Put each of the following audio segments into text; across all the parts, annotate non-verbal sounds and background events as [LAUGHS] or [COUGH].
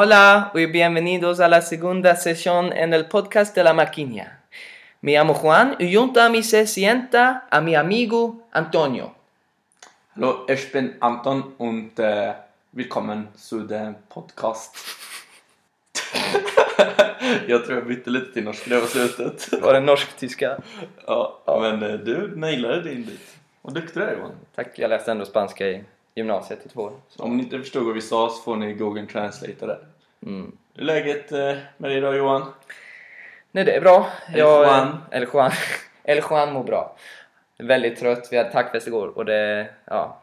Hola y bienvenidos a la segunda sesión en el podcast de la maquina. Me llamo Juan y junto a mí se sienta a mi amigo Antonio. Hallo, ich bin Anton und äh, willkommen zu dem Podcast. [LAUGHS] jag tror jag bytte lite till norska det var slutet. [LAUGHS] Var det norsk-tyska? ja, men eh, du nailade din bit. Vad duktig du är Johan. Tack, jag läste ändå spanska i gymnasiet i två år. Så. Om ni inte förstod vad vi sa så får ni Google Translate det. Mm. Hur är läget eh, med dig idag Johan? Nej, det är bra. Eller Juan. Eller Juan. [LAUGHS] Eller Juan mår bra. Väldigt trött. Vi hade tackfest igår och det... Ja.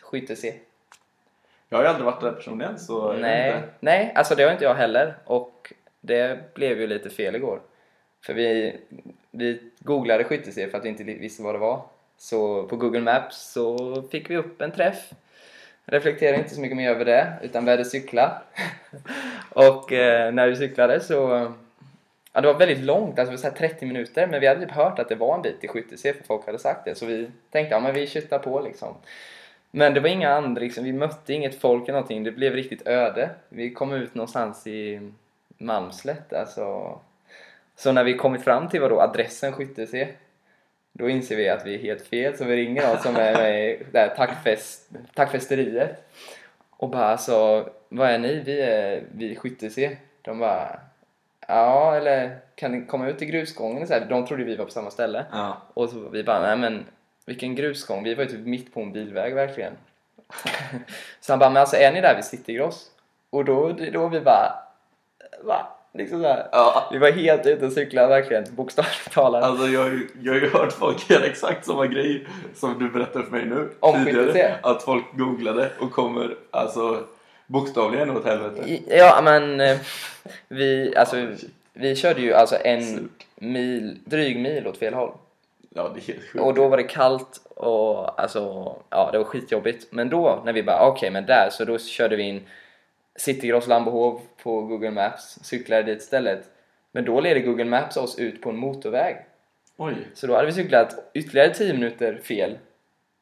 Skit se. Jag har ju aldrig varit där personligen så jag Nej, inte. nej, alltså det har inte jag heller. Och det blev ju lite fel igår. För vi, vi googlade skytte för att vi inte visste vad det var. Så på Google Maps så fick vi upp en träff. Reflekterade inte så mycket mer över det, utan började cykla. [LAUGHS] och eh, när vi cyklade så... Ja, det var väldigt långt, alltså så här 30 minuter, men vi hade typ hört att det var en bit till skytte för folk hade sagt det. Så vi tänkte, ja men vi köttar på liksom. Men det var inga andra, liksom, vi mötte inget folk eller någonting. Det blev riktigt öde. Vi kom ut någonstans i Malmslätt, alltså. Så när vi kommit fram till vad då adressen Skyttese? Då inser vi att vi är helt fel, så vi ringer någon som är med i det här tackfest, tackfesteriet. Och bara alltså, vad är ni? Vi är vi Skytte De bara, ja eller kan ni komma ut i grusgången? Så här, de trodde vi var på samma ställe. Ja. Och så vi bara, nej men vilken grusgång, vi var ju typ mitt på en bilväg verkligen. [LAUGHS] så han bara, men alltså är ni där vid Citygross? Och då, då vi bara, va? Liksom så här. Ja, Vi var helt ute och cyklade verkligen, bokstavligt talat. Alltså jag, har ju- jag har ju hört folk göra exakt samma grej som du berättade för mig nu Om skytte-C? Att folk googlade och kommer alltså bokstavligen åt helvete. Ja men, eh, vi, alltså, vi körde ju alltså en mil, dryg mil åt fel håll. Ja, det är helt sjukt. Och då var det kallt och alltså, ja det var skitjobbigt. Men då när vi bara, okej men där, så då körde vi in Citygross Lambohov på Google Maps, cyklade dit istället. Men då ledde Google Maps oss ut på en motorväg. Oj. Så då hade vi cyklat ytterligare 10 minuter fel.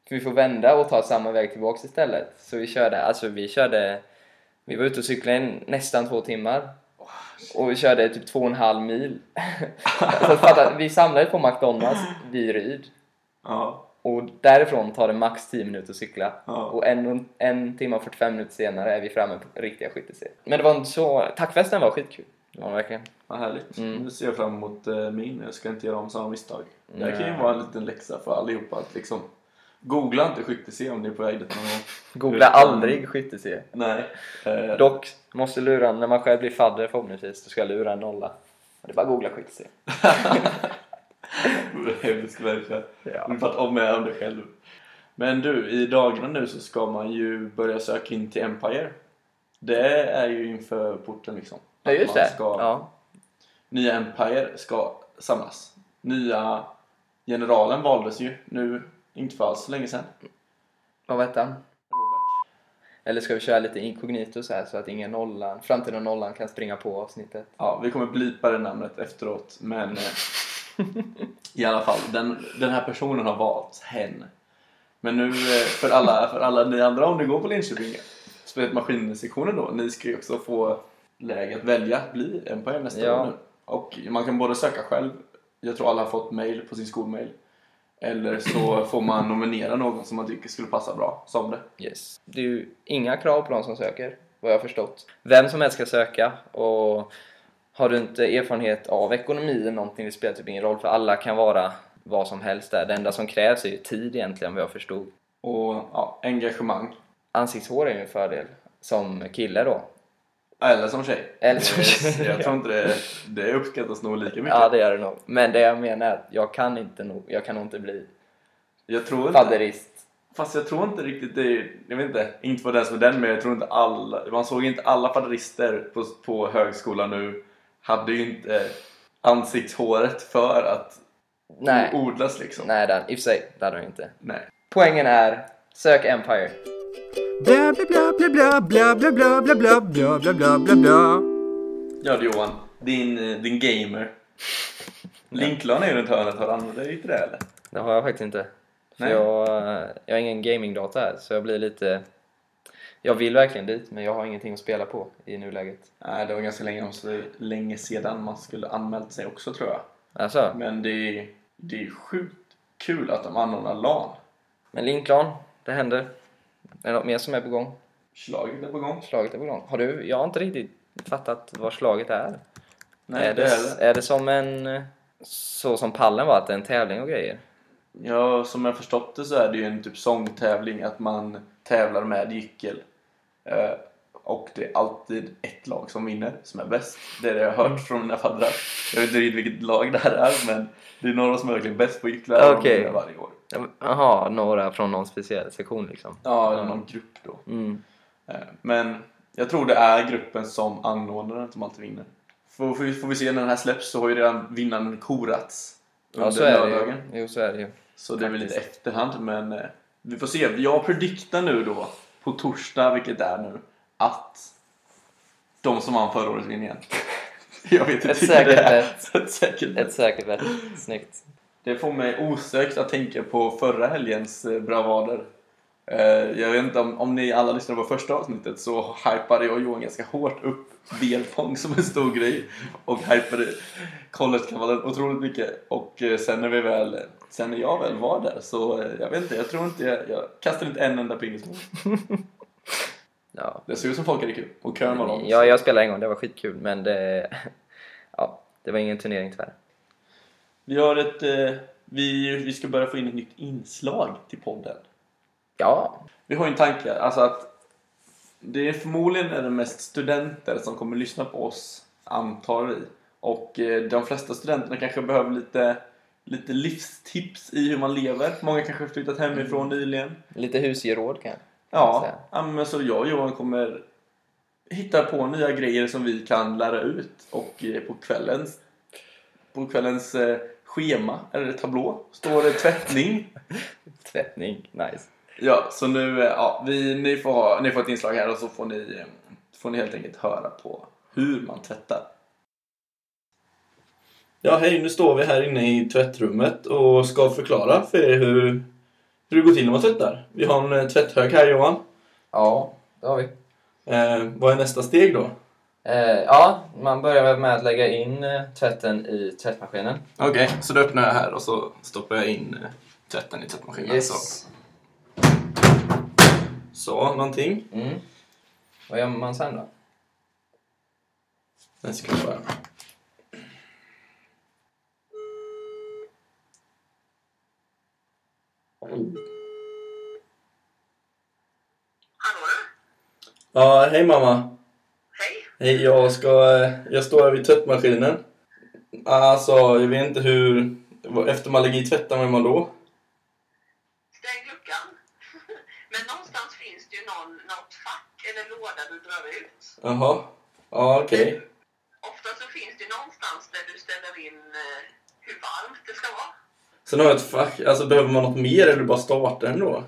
För vi får vända och ta samma väg tillbaks istället. Så vi körde, alltså vi körde, vi var ute och cyklade i nästan två timmar. Och vi körde typ två och en halv mil. [LAUGHS] så att fatta, vi samlades på McDonalds vid Ryd. Ja. Och därifrån tar det max 10 minuter att cykla. Ja. Och en, en timme och 45 minuter senare är vi framme på riktiga skytte Men det var inte så... Tackfesten var skitkul. Det var det verkligen. Vad härligt. Mm. Nu ser jag fram emot eh, min. Jag ska inte göra om samma misstag. Det här kan ju vara en liten läxa för allihopa att liksom Googla inte skytte om ni är på väg dit någon gång. Googla Utan- aldrig skytte Nej. Eh, Dock måste lura när man själv blir fadder förhoppningsvis. Då ska jag lura en nolla. Det är bara att googla skytte [LAUGHS] Hemskt verkligen. Ja. Du får om med om dig själv. Men du, i dagarna nu så ska man ju börja söka in till Empire. Det är ju inför porten liksom. Ja just det. Ska, Ja. Nya Empire ska samlas. Nya generalen valdes ju nu, inte för alls så länge sedan. Vad vet han? Robert. Eller ska vi köra lite inkognito så här så att ingen nollan, framtida nollan kan springa på avsnittet? Ja, vi kommer blipa det namnet efteråt, men eh, [LAUGHS] i alla fall, den, den här personen har valt hen. Men nu eh, för alla, för alla ni andra om ni går på Linköping, speciellt maskinsektionen då, ni ska ju också få läge att välja att bli Empire nästa Ja. år nu. Och man kan både söka själv, jag tror alla har fått mail på sin skolmail, eller så får man nominera någon som man tycker skulle passa bra som det. Yes. Det är ju inga krav på de som söker, vad jag har förstått. Vem som helst ska söka och har du inte erfarenhet av ekonomi eller någonting, det spelar typ ingen roll för alla kan vara vad som helst där. Det enda som krävs är ju tid egentligen vad jag förstod. Och ja, engagemang. Ansiktshår är ju en fördel som kille då. Eller som tjej. Eller som tjej, Jag ja. tror inte det, det uppskattas nog lika mycket. Ja det gör det nog. Men det jag menar är att jag kan inte nog, jag kan nog inte bli Jag tror inte, fadderist. fast jag tror inte riktigt det jag vet inte, inte vad den som är den men jag tror inte alla, man såg inte alla fadderister på, på högskolan nu hade ju inte ansiktshåret för att Nej. odlas liksom. Nej, den, i och för sig, det hade jag inte. Nej. Poängen är, sök Empire. Bla bla bla bla bla bla bla bla bla bla bla bla bla. Ja du Johan, din, eh, din gamer. Linklan är ju runt hörnet, har du använt dig inte det eller? Det har jag faktiskt inte. För Nej. jag, jag har ingen gamingdata här, så jag blir lite Jag vill verkligen dit, men jag har ingenting att spela på i nuläget. Nej, det var ganska länge, länge sedan man skulle anmält sig också tror jag. Alltså, Men det är, det är sjukt kul att de anordnar LAN. men Linklan, det händer. Är det något mer som är på gång? Slaget är på gång. Slaget är på gång. Har du? Jag har inte riktigt fattat vad slaget är. Nej, är, det är det. är det som en... Så som pallen var, att det är en tävling och grejer? Ja, som jag förstått det så är det ju en typ sångtävling att man tävlar med gyckel. Eh, och det är alltid ett lag som vinner, som är bäst. Det är det jag har hört från mina faddrar. Jag vet inte riktigt vilket lag det här är, men det är några som är verkligen bäst på gycklar och de vinner varje år. Jaha, några från någon speciell sektion liksom. Ja, eller någon grupp då. Mm. Eh, Men jag tror det är gruppen som anordnar den som alltid vinner. Får, får, vi, får vi se när den här släpps så har ju redan vinnaren korats under Ja, så är det lördagen. ju. Jo, så är det ju. Så det är väl lite Faktiskt. efterhand men eh, vi får se. Jag prediktar nu då på torsdag, vilket är nu, att de som vann förra året vinner igen. [LAUGHS] Jag vet inte Ett säkert det är. bett. Ett säkert bett. Ett säkert bett. Snyggt. Det får mig osökt att tänka på förra helgens eh, bravader. Eh, Jag vet inte om, om ni alla lyssnade på första avsnittet så hypade jag och Johan ganska hårt upp belpong som en stor grej och hypade collegekravallen otroligt mycket och eh, sen när vi väl sen när jag väl var där så eh, jag vet inte, jag tror inte jag, jag kastade inte en enda pingisboll. [LAUGHS] Ja. Det såg ut som folk hade kul och kön var lång. ja, jag spelade en gång. Det var skitkul, men det... [LAUGHS] Ja, det var ingen turnering tyvärr. Vi har ett, vi, vi ska börja få in ett nytt inslag till podden. Ja, Vi har ju en tanke, alltså att det är förmodligen är det mest studenter som kommer lyssna på oss, antar vi. Och eh, de flesta studenterna kanske behöver lite, lite livstips i hur man lever. Många kanske har flyttat hemifrån nyligen. lite husgeråd kan ja men så jag och Johan kommer hitta på nya grejer som vi kan lära ut. Och eh, på kvällens, på kvällens eh, schema, eller tablå, står det tvättning. [LAUGHS] Tvättning, nice. Ja, så nu, eh, ja, vi, ni, får ha, ni får ett inslag här och så får ni, eh, får ni helt enkelt höra på hur man tvättar. Ja, hej, nu står vi här inne i tvättrummet och ska förklara för er hur, hur det går till när man tvättar. Vi har en eh, tvätthög här Johan. Ja, det har vi. Eh, vad är nästa steg då? Eh, ja, man börjar med att lägga in tvätten i tvättmaskinen. Okej, så då öppnar jag här och så stoppar jag in tvätten i tvättmaskinen. Så. Så, någonting. Mm. Vad gör man sen då? Den ska bara... Hallå? Ja, hej mamma. Hej. Hej, jag ska... Jag står här vid tvättmaskinen. Alltså, jag vet inte hur... Efter man lägger i tvätten, vad gör man då? Stäng luckan. Men någonstans finns det ju någon, något fack låda du drar ut. Jaha. Ja, okej. Ofta så finns det någonstans där du ställer in eh, hur varmt det ska vara. Sen har jag ett fack. Alltså, behöver man något mer eller bara starta den då?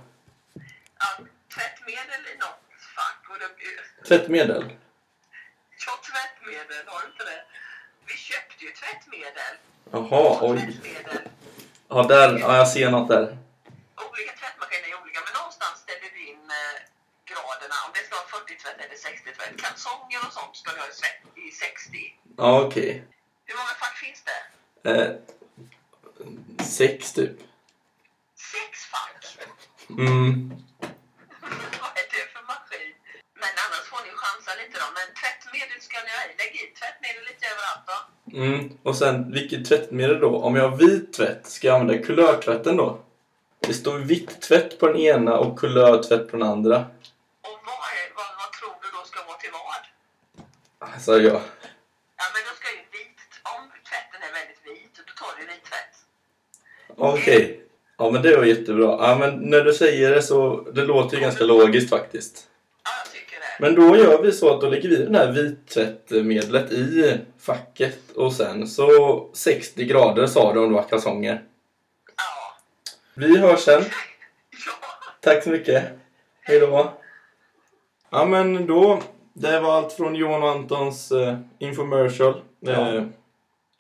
Ja, tvättmedel i något fack. Och det, Tvättmedel? ja, tvättmedel, har du inte det? Vi köpte ju tvättmedel. Jaha, oj. Tvättmedel. Ja, där. Ja, jag ser något där. 40-tvätt eller 60-tvätt. Kalsonger och sånt ska du ha i 60. Ja, okej. Okay. Hur många fack finns det? Eh, sex, typ. Sex fack? Mm. [LAUGHS] Vad är det för maskin? Men annars får ni chansa lite då. Men tvättmedel ska ni ha i. Lägg i tvättmedel lite överallt då. Mm. Och sen, vilket tvättmedel då? Om jag har vit tvätt, ska jag använda kulörtvätten då? Det står vitt tvätt på den ena och kulörtvätt på den andra. Alltså, jag... Ja, men då ska ju vit... Om tvätten är väldigt vit, då tar du vit tvätt. Okej. Ja, men det var jättebra. Ja, men när du säger det så... Det låter ju ganska logiskt faktiskt. Ja, jag tycker det. Men då gör vi så att då lägger vi det här vittvättmedlet i facket och sen så 60 grader sa du om du har kalsonger. Ja. Vi hörs sen. [LAUGHS] Ja. Tack så mycket. Hej då. Ja men då, det var allt från Johan och Antons eh, infomercial. Eh,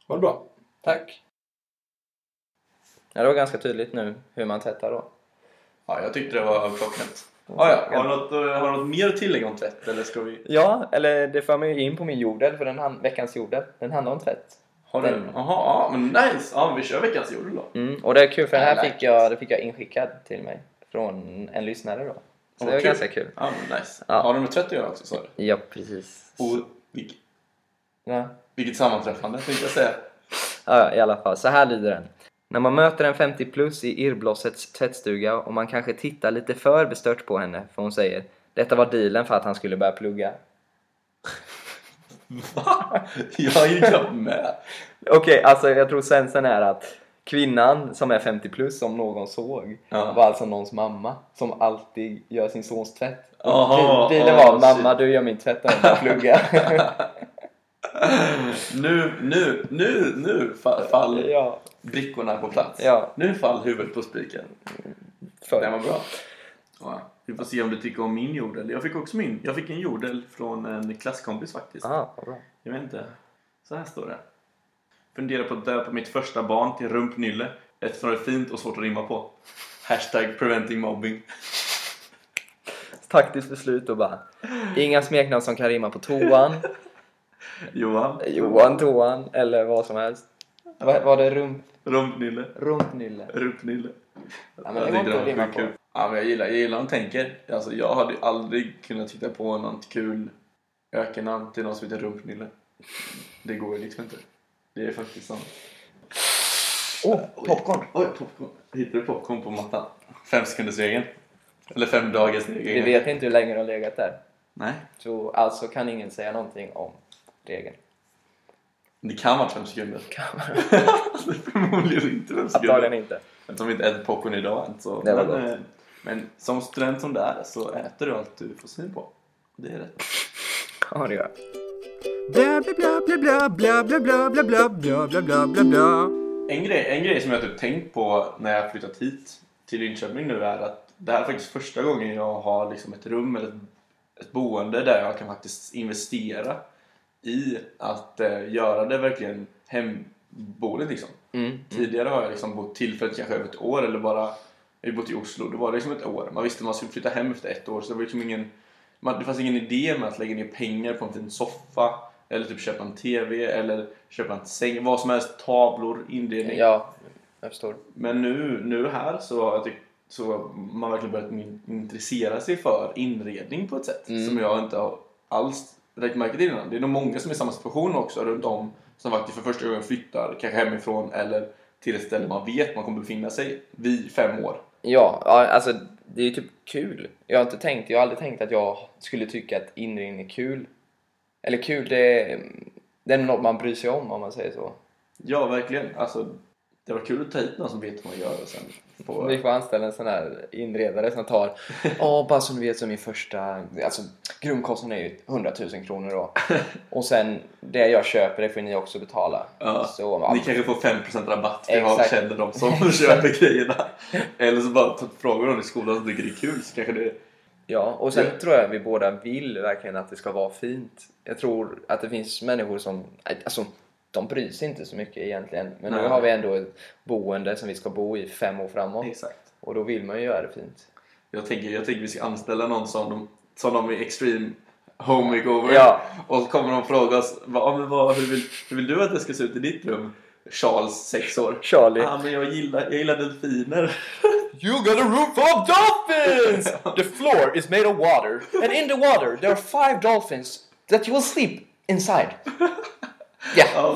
ha det bra. Tack. Ja, det var ganska tydligt nu hur man tvättar då. Ja, jag tyckte det var klockrent. Ah, ja. har, du något, eh, har du något mer att tillägga om tvätt eller ska vi... Ja, eller det för mig in på min jordel, för den hand, veckans jordel, den handlar om tvätt. Har du? Den- Jaha, ja men nice! Ja, vi kör veckans jordel då. Mm, och det är kul för den här fick jag, det fick jag inskickad till mig från en lyssnare då. Så Ja, det var kul. ganska kul. Ja, nice. Ja. Har du med tvätt att göra också sa du? Ja, precis. Och vilket, Ja. vilket sammanträffande tänkte jag säga. Ja, i alla fall. Så här lyder den. När man möter en 50 plus i Irrblossets tvättstuga och man kanske tittar lite för bestört på henne för hon säger detta var dealen för att han skulle börja plugga. [LAUGHS] Va? Jag är ju med. Okej, alltså jag tror sensen är att kvinnan som är 50 plus som någon såg Ja. var alltså någons mamma som alltid gör sin sons tvätt. Aha, dealen ah, var mamma shit. du gör min tvätt och jag börjar plugga. [LAUGHS] Nu, nu, nu, nu fa- fall ja, brickorna på plats. Ja. Nu fall huvudet på spiken. för. Den var bra. Ja, vi får se om du tycker om min jordel. Jag fick också min. Jag fick en jordel från en klasskompis faktiskt. Aha, bra. Jag vet inte. Så här står det. Funderar på att döpa mitt första barn till Rumpnylle eftersom det är fint och svårt att rimma på. Hashtag preventing mobbing. Taktiskt beslut och bara inga smeknamn som kan rimma på toan. Johan. Johan Toan eller vad som helst. Vad var det rump, Rumpnylle. rumpnylle? Rumpnylle. Ja, men det går inte att på. Ja, men jag gillar, jag gillar hur de tänker. Alltså, jag hade aldrig kunnat titta på något kul ökennamn till någon som heter Rumpnylle. Det går ju liksom inte. Det är faktiskt sant. Åh, popcorn! Oj, popcorn. Hittade du popcorn på mattan? Fem sekunders regeln. Eller fem dagars Vi regeln. vet inte hur länge det har legat där. Nej. Så alltså kan ingen säga någonting om regeln. Det kan vara fem sekunder. Kan [LAUGHS] Förmodligen inte fem Antagligen sekunder. inte. Eftersom vi inte äter popcorn idag än så. Det var men, gott. eh, men som student som du är så äter du allt du får syn på. Det är rätt. Ja, det gör Bla bla bla bla bla bla bla bla bla bla bla bla bla. En grej, en grej som jag typ tänkt på när jag flyttat hit till Linköping nu är att det här är faktiskt första gången jag har liksom ett rum eller ett, boende där jag kan faktiskt investera i att eh, göra det verkligen hemboende liksom. mm. Tidigare har jag liksom bott tillfälligt kanske över ett år eller bara jag har bott i Oslo, då var det liksom ett år. Man visste att man skulle flytta hem efter ett år så det var liksom ingen man, det fanns ingen idé med att lägga ner pengar på en fin soffa eller typ köpa en TV eller köpa en säng, vad som helst, tavlor, inredning. Ja, jag förstår. Men nu, nu här så har jag tyckt så man verkligen börjat intressera sig för inredning på ett sätt Mm. som jag inte har alls räckt märke till innan. Det är nog många som är i samma situation också runt om som faktiskt för första gången flyttar, kanske hemifrån eller till ett ställe man vet man kommer befinna sig vid fem år. Ja, ja, alltså det är ju typ kul. Jag har inte tänkt, jag har aldrig tänkt att jag skulle tycka att inredning är kul. Eller kul, det är, det är något man bryr sig om om man säger så. Ja, verkligen. Alltså, det var kul att ta hit någon som vet vad man gör och sen på... [LAUGHS] Vi får anställa en sån här inredare som tar, ja bara som du vet så min första, alltså grundkostnaden är ju 100 000 kronor då. [LAUGHS] Och sen det jag köper det får ni också betala. Ja, Så, ja, Ni kanske får 5% rabatt för jag känner de som [LAUGHS] köper grejerna. Eller så bara frågar någon i skolan som tycker det är kul så kanske det Ja, och sen Ja. tror jag vi båda vill verkligen att det ska vara fint. Jag tror att det finns människor som, alltså de bryr sig inte så mycket egentligen. Men nu Nej. har vi ändå ett boende som vi ska bo i fem år framåt. Exakt. Och då vill man ju göra det fint. Jag tänker, jag tänker vi ska anställa någon som de, som de är extreme home makeover. Ja. Och så kommer de fråga oss, ja, men vad, hur, vill, hur vill du att det ska se ut i ditt rum? Charles, sex år. Charlie. Ja, men jag gillar, jag gillar delfiner. [LAUGHS] You got a room full of dolphins! [LAUGHS] the floor is made of water. And in the water there are five dolphins that you will sleep inside. [LAUGHS] Ja. ja,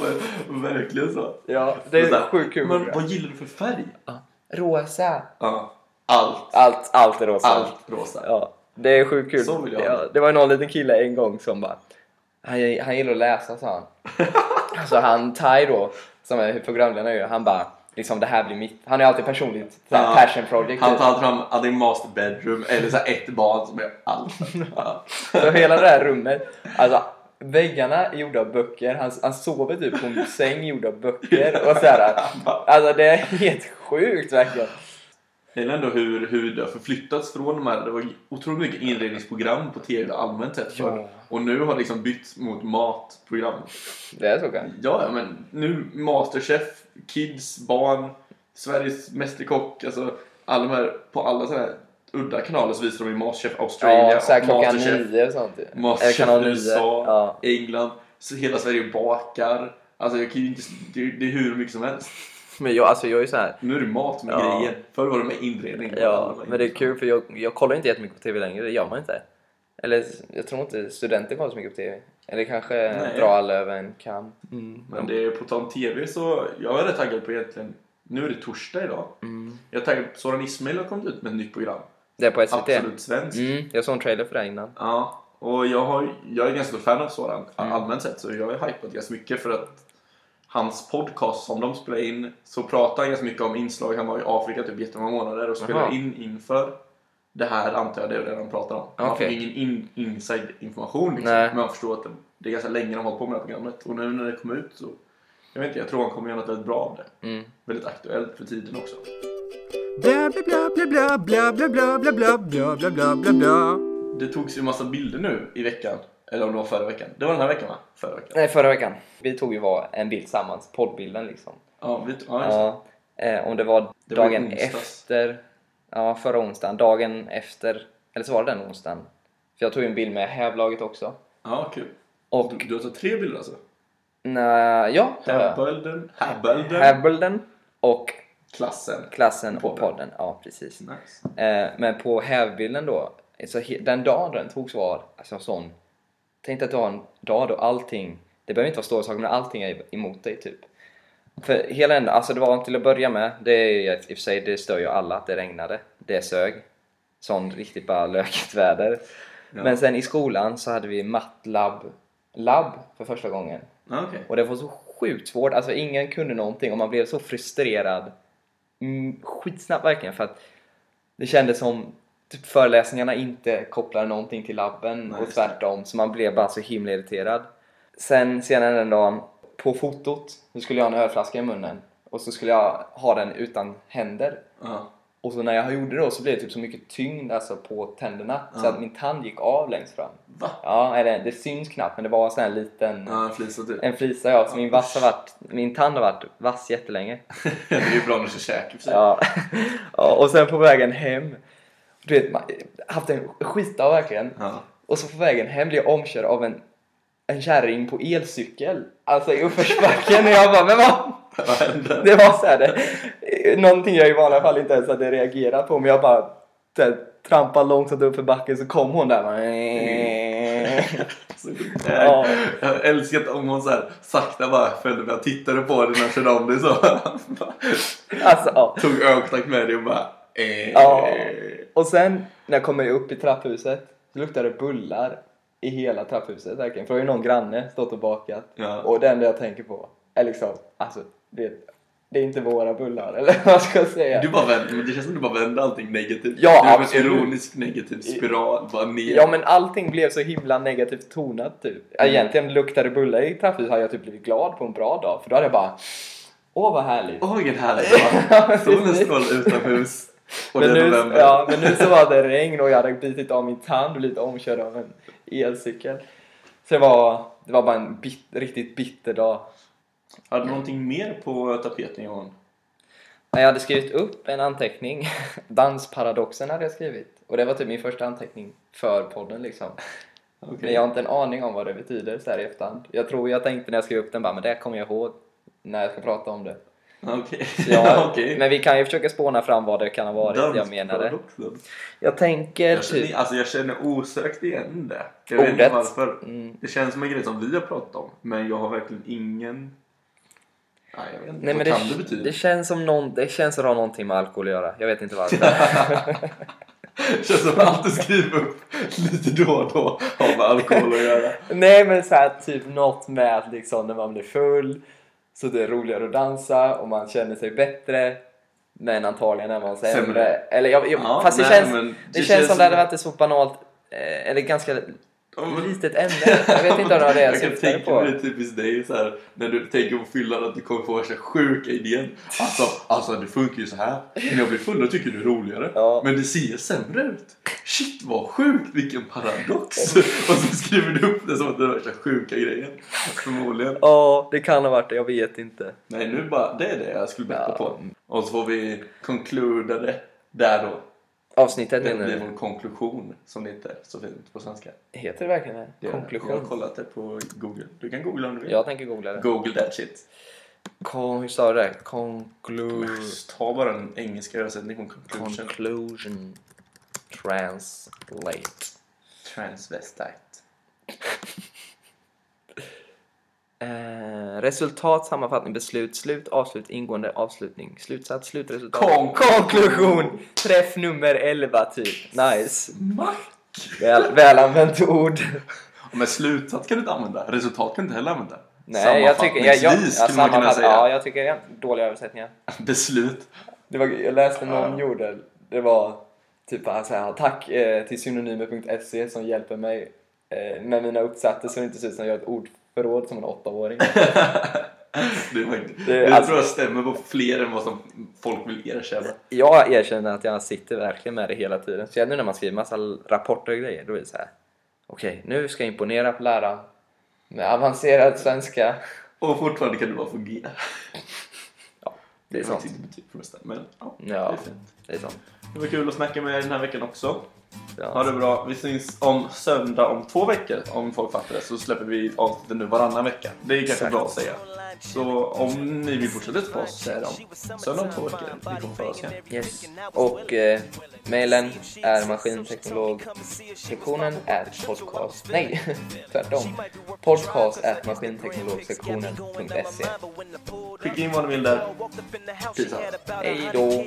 men verkligen så. Ja, det är sjukt kul. Men vad gillar du för färg? Rosa. Ja, allt. Allt, allt är rosa. Allt rosa. Ja, det är sjukt kul. Så vill jag ja, det var någon liten kille en gång som bara Han, han gillar att läsa sa han. så han Tai då, som är programledare ju, han bara liksom det här blir mitt. Han är alltid personligt så Ja. passion project. Han typ. tar alltid fram antingen master bedroom eller så ett barn som är allt. Ja. Så hela det här rummet, alltså väggarna är gjorda av böcker. Han, han sover typ på en säng gjord av böcker och så här. [LAUGHS] Alltså det är helt sjukt verkligen. Jag gillar ändå hur, hur det har förflyttats från de här, det var otroligt mycket inredningsprogram på tv allmänt sett förr. Ja. Och nu har det liksom bytt mot matprogram. Det är så kanske. Ja, men nu Masterchef, Kids, Barn, Sveriges Mästerkock, alltså alla de här, på alla så här udda kanaler så visar de ju Masterchef Australia, Ja, såhär klockan Masterchef, nio och sånt Masterchef kanal. USA, Ja. England. Så hela Sverige bakar. Alltså jag kan ju inte, det, det är hur mycket som helst. Men jag, alltså jag är så här. Nu är det mat med Ja. grejer. Förr var det med inredning. Ja, men det är kul för jag, jag kollar inte jättemycket på TV längre, det gör man inte. Eller jag tror inte studenter kollar så mycket på TV. Eller kanske Nej. dra alla över en kam. Mm. Men det är på tal om TV så jag är rätt taggad på egentligen. Nu är det torsdag idag. Jag är taggad på Soran Ismail har kommit ut med ett nytt program. Det är på SVT. Absolut svenskt. Mm, jag såg en trailer för det innan. Ja, och jag, har, jag är ganska stor fan av Soran Mm. allmänt sett så jag är hypad ganska mycket för att hans podcast som de spelar in så pratar han ganska mycket om inslag. Han var i Afrika typ jättemånga månader och spelade Aha. in inför det här antar jag det är det de pratar om. Han okay. fick ingen in, inside information liksom. men man förstår att det, det är ganska länge de har hållit på med det här programmet och nu när det kom ut så jag vet inte, jag tror han kommer göra något väldigt bra av det. Mm. Väldigt aktuellt för tiden också. Det togs ju massa bilder nu i veckan eller om det var förra veckan. Det var den här veckan va? Förra veckan. Nej, förra veckan. Vi tog ju var en bild tillsammans, poddbilden liksom. Ja, vi, ja, just. Ja, eh, om det var Det var dagen onsdags. efter, ja förra onsdagen, dagen efter, eller så var det den onsdagen. För jag tog ju en bild med hävlaget också. Ja, kul. Och, Du, du har tagit tre bilder alltså? nej, ja. Häbölden, Häbölden, Häbelden och klassen. klassen och Podden. podden. Ja, precis. Nice. Eh, men på hävbilden då, så den dagen den togs var alltså sån... Tänk dig att du har en dag då allting, det behöver inte vara stora saker men allting är emot dig typ. För hela den, alltså det var till att börja med, det är i och för sig, det stör ju alla att det regnade. Det sög. Sån riktigt bara lökigt väder. Ja. Men sen i skolan så hade vi mattlab labb för första gången. Ja, okej. Och det var så sjukt svårt, alltså ingen kunde någonting och man blev så frustrerad mm, skitsnabbt verkligen för att det kändes som typ föreläsningarna inte kopplade någonting till labben Nej, och tvärtom så man blev bara så himla irriterad. Sen senare den dagen, på fotot, så skulle jag ha en ölflaska i munnen och så skulle jag ha den utan händer. Ja. Och så när jag gjorde det då så blev det typ så mycket tyngd alltså på tänderna så Ja. att min tand gick av längst fram. Va? Ja, eller det syns knappt men det var en sån här liten Ja, en flisa typ. en flisa ja, så min, vass har varit, min tand har varit vass jättelänge. [LAUGHS] det är ju bra när du kör käk i och för sig. Ja. [LAUGHS] ja, och sen på vägen hem, du vet, man, haft en skitdag verkligen. Ja. Och så på vägen hem blir jag omkörd av en, en kärring på elcykel. Alltså i uppförsbacken och jag bara, men vad? [LAUGHS] Vad hände? Det var så här, det, någonting jag i vanliga fall inte ens hade reagerat på men jag bara så här, trampade långsamt upp för backen så kom hon där bara, [LAUGHS] Ja. Jag älskar om hon så här sakta bara följde med och tittade på dig när jag körde om dig så. Alltså ja. Tog ögonkontakt med dig och bara... Eh, Ja. Och sen när jag kommer upp i trapphuset så luktar det bullar i hela trapphuset verkligen. För då har ju någon granne stått och bakat. Ja. Och det enda jag tänker på är liksom, alltså det, det är inte våra bullar eller [LAUGHS] vad ska jag säga? Du bara vänder, men det känns som du bara vände allting negativt. Ja, du är en absolut. ironisk negativ spiral, bara ner. Ja men allting blev så himla negativt tonat typ. Egentligen luktade bullar i trapphuset hade jag typ blivit glad på en bra dag. För då hade jag bara, åh vad härligt. Åh vilken härlig [LAUGHS] dag! Solen strålar utomhus. Och men, det är nu, ja, men nu så var det regn och jag hade bitit av min tand och blivit omkörd av en elcykel. Så det var, det var bara en bit, riktigt bitter dag. Hade du någonting mer på tapeten Johan? Jag hade skrivit upp en anteckning. [LAUGHS] Dansparadoxen hade jag skrivit. Och det var typ min första anteckning för podden liksom. Okej. Men jag har inte en aning om vad det betyder så här i efterhand. Jag tror jag tänkte när jag skrev upp den bara, men det kommer jag ihåg när jag ska prata om det. Okej. Så jag, [LAUGHS] Okej. Men vi kan ju försöka spåna fram vad det kan ha varit jag menade. Dansparadoxen. Jag tänker Jag typ... känner, alltså jag känner osökt igen det. Jag vet inte Ordet. varför. Mm. Det känns som en grej som vi har pratat om. Men jag har verkligen ingen... Nej, jag vet inte. Nej, Vad men kan det det, betyda? det, känns som någon, det känns som det har någonting med alkohol att göra. Jag vet inte varför. Det [LAUGHS] känns som att allt du skriver upp lite då och då har med alkohol att göra. [LAUGHS] Nej men så här, typ något med att liksom när man blir full så det är roligare att dansa och man känner sig bättre. Men antagligen är man sämre. Eller jag, jag, Ja, fast det, nej, känns, det, det känns som det hade varit ett så banalt, eh, eller ganska litet ämne. Jag vet inte om det var det jag Jag kan syftade tänka på. mig det typiskt dig så här, när du tänker på fyllan att du kommer få värsta sjuka idén. Alltså, alltså det funkar ju så här. När jag blir full då tycker du är roligare. Ja. Men det ser sämre ut. Shit vad sjukt, vilken paradox. Och så skriver du upp det som att det är värsta sjuka grejen. Förmodligen. Ja, det kan ha varit det. Jag vet inte. Nej, nu bara, det är det jag skulle betta Ja. på. Och så får vi concluda det där då. Avsnittet Det menar blir du? vår konklusion, som det heter så fint på svenska. Heter det verkligen det? Det. Jag har Konklusion? kollat det på Google. Du kan googla om du vill. Jag tänker googla det. Google that shit. Kon, hur sa du det? Konklu... Ta bara en engelsk översättning från conclusion. Conclusion. Translate. Transvestite. [LAUGHS] Eh, resultat, sammanfattning, beslut, slut, avslut, ingående, avslutning, slutsats, slutresultat. Kon- Konklusion! Träff nummer 11 typ. Nice. Väl, väl använt ord. Men slutsats kan du inte använda. Resultat kan du inte heller använda. Nej, jag tycker... Jag, jag, jag, skulle man kunna säga. ja, jag tycker är dåliga översättningar. Beslut. Det var, jag läste någon gjorde, det var typ så här, tack eh, till synonymer.se som hjälper mig eh, med mina uppsatser så det inte ser ut som jag gör ett ordförråd som en åttaåring. [LAUGHS] Det, var, Det- det, alltså- tror jag stämmer på fler än vad som folk vill erkänna. jag erkänner att jag sitter verkligen med det hela tiden. Så nu när man skriver massa rapporter och grejer, då är det så här. Okej, nu ska jag imponera på läraren med avancerad svenska. Och fortfarande kan du bara fungera. Det är sånt. inte betyg för nästa, men ja, det Ja, är fint. det är sånt. Det var kul att snacka med er den här veckan också. Ja. Ha det bra. Vi syns om söndag om två veckor om folk fattar det. Så släpper vi avsnittet nu varannan vecka. Det är kanske Exakt. bra att säga. Så om ni vill fortsätta på oss så är det om söndag om två veckor. Vi kommer föra oss igen. Yes. Och eh, mailen är maskinteknologsektionen at podcast... Nej, [LAUGHS] tvärtom. Podcast at maskinteknologsektionen.se Skicka in vad ni vill där. Peace out. Hej då!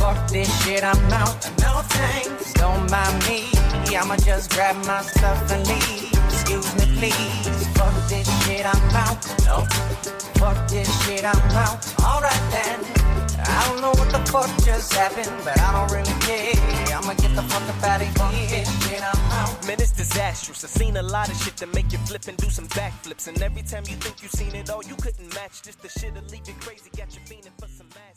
Fuck this shit, I'm out. No thanks, don't mind me. I'ma just grab my stuff and leave. Excuse me, please. Fuck this shit, I'm out. No. Fuck this shit, I'm out. Alright then. I don't know what the fuck just happened, but I don't really care. I'ma get the fuck up out of here. Fuck this shit, I'm out. man, it's disastrous. I've seen a lot of shit that make you flip and do some backflips. And every time you think you've seen it all, you couldn't match this. The shit'll leave you crazy. Got you fiending for some ass.